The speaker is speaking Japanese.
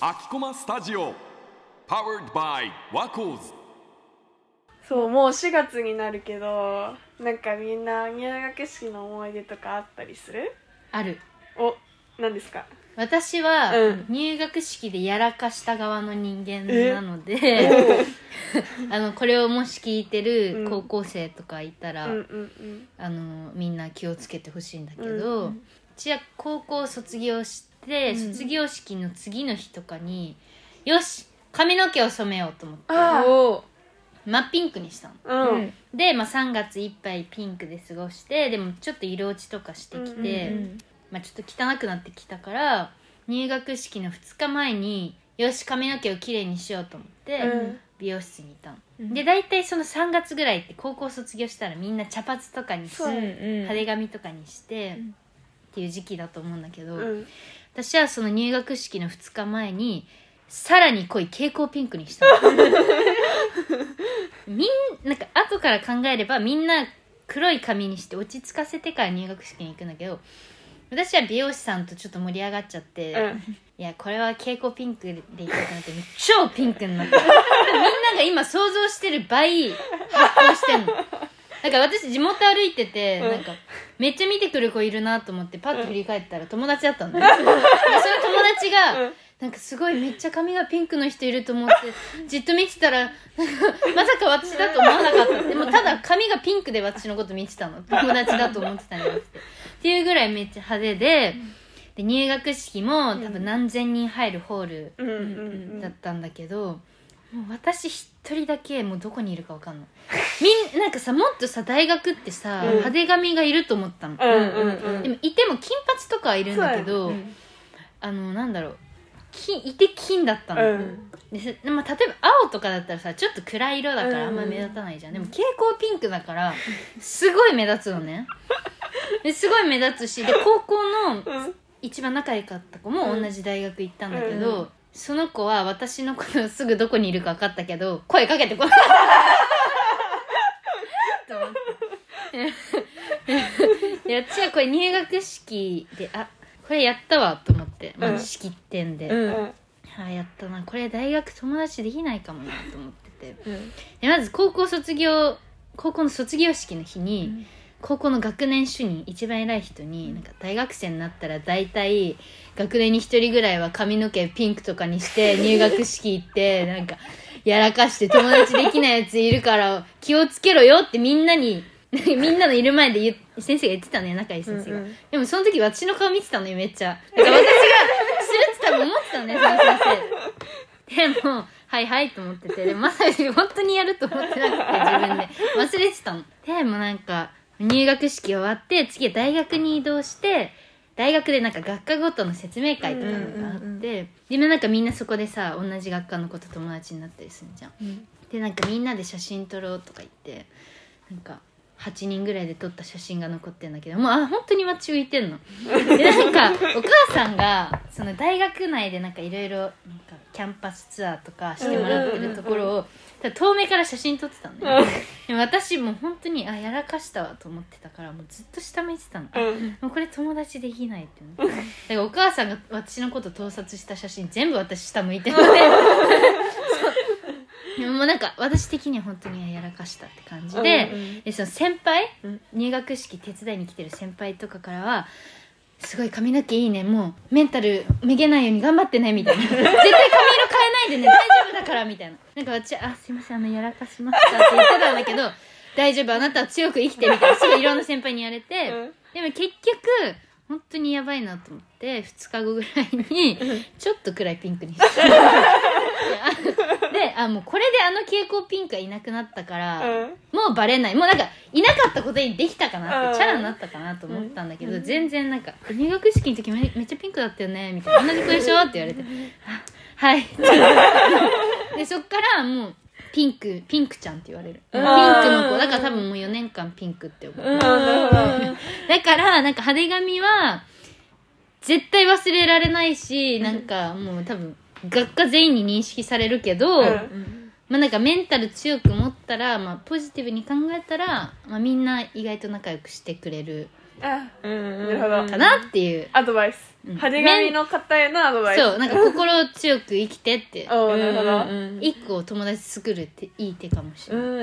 秋駒スタジオ。Powered by ワコーズそうもう4月になるけどなんかみんな入学式の思い出とかあったりする？ある。お何ですか？私はうん。入学式でやらかした側の人間えなので あのこれをもし聞いてるうん。高校生とかいたら、あのみんな気をつけてほしいんだけど、うんうちは高校卒業して、うん。卒業式の次の日とかによし髪の毛を染めようと思ってあお真っピンクにしたの。うん。うん。で、まあ、3月いっぱいピンクで過ごしてでもちょっと色落ちとかしてきて、うんうんまあ、ちょっと汚くなってきたから入学式の2日前によし髪の毛をきれいにしようと思って、うん。美容室にいたの、うん。で大体その3月ぐらいって高校卒業したらみんな茶髪とかにしてそう派手髪とかにして、うんっていう時期だと思うんだけど、うん。私はその入学式の2日前にさらに濃い蛍光ピンクにしたの。みんなんか後から考えればみんな黒い髪にして落ち着かせてから入学式に行くんだけど私は美容師さんとちょっと盛り上がっちゃって、うん。いやこれは蛍光ピンクでいきたくなって超ピンクになって みんなが今想像してる倍発光してんのだから私地元歩いてて、うん。なんかめっちゃ見てくる子いるなと思ってパッと振り返ったら友達だったのね、でその友達が、うん。なんかすごいめっちゃ髪がピンクの人いると思ってじっと見てたらまさか私だと思わなかった。でもただ髪がピンクで私のこと見てたの。友達だと思ってたんじゃなくて。っていうぐらいめっちゃ派手でで入学式も多分何千人入るホールだったんだけど、もう私一人だけもうどこにいるかわかんない。みんなんかさもっとさ大学ってさ、うん。派手髪がいると思ったの、うんうんうん。でもいても金髪とかはいるんだけど、うんあのなんだろう。金いて金だったの、うん。ででも例えば青とかだったらさちょっと暗い色だからあんまり目立たないじゃん、でも蛍光ピンクだからすごい目立つのね。ですごい目立つしで高校のうん。一番仲良かった子も同じ大学行ったんだけど、うんその子は私のことすぐどこにいるか分かったけど声かけてこなかった。と思って。いや私はこれ入学式であこれやったわと思って、まあ、うん式典で、うん。うん。あやったな。これ大学友達できないかもなと思ってて。うん。でまず高校卒業高校の卒業式の日に、高校の学年主任一番偉い人になんか大学生になったら大体学年に一人ぐらいは髪の毛ピンクとかにして 入学式行ってなんかやらかして友達できないやついるから気をつけろよってみんなに みんなのいる前で先生が言ってたね仲いい先生が、うんうん。でもその時私の顔見てたのよめっちゃ。だから私がするって多分思ってたのねその先生。でもはいはいと思ってて。でもまさに本当にやると思ってなくて自分で。忘れてたの。でもなんか入学式終わって次は大学に移動して大学でなんか学科ごとの説明会とかがあって、うんうんうんでもなんかみんなそこでさ同じ学科の子と友達になったりするじゃん。うん。でなんかみんなで写真撮ろうとか言ってなんか8人ぐらいで撮った写真が残ってんだけどもうあ本当に街浮いてんの。でなんかお母さんがその大学内でなんかいろいろキャンパスツアーとかしてもらってるところを遠目から写真撮ってたのね。でも私もう本当にあやらかしたわと思ってたからもうずっと下向いてたの、うん。もうこれ友達できないって思って。だからお母さんが私のこと盗撮した写真全部私下向いてるので。そう。でもなんか私的には本当にやらかしたって感じで,、うん。でその先輩、うん。入学式手伝いに来てる先輩とかからはすごい髪の毛いいね。もうメンタルめげないように頑張ってねみたいな。絶対髪色変えないでね。大丈夫だからみたいな。なんか私あすいませんあのやらかしましたって言ってたんだけど大丈夫あなたは強く生きてみたいな。すごいいろんな先輩に言われて、うん。でも結局本当にやばいなと思って2日後ぐらいにちょっとくらいピンクにしてあもうこれであの蛍光ピンクがいなくなったから、うん。もうバレない。もうなんかいなかったことにできたかなうん。ってチャラになったかなと思ったんだけど、全然なんか「入学式の時めめっちゃピンクだったよね」みたいな「同じ子でしょ?」って言われて「あはい」でそっからもうピンクピンクちゃんって言われる。ピンクの子。だから多分もう4年間ピンクって呼ぶうん。だからなんか派手髪は絶対忘れられないしなんかもう多分学科全員に認識されるけど、うん。まあなんかメンタル強く持ったら、まあ、ポジティブに考えたら、まあ、みんな意外と仲良くしてくれるあなるほど。かなっていう、アドバイス。うん。派手髪の方へのアドバイス。そうなんか心強く生きてって。おーなるほど。一個友達作るっていい手かもしれない、うん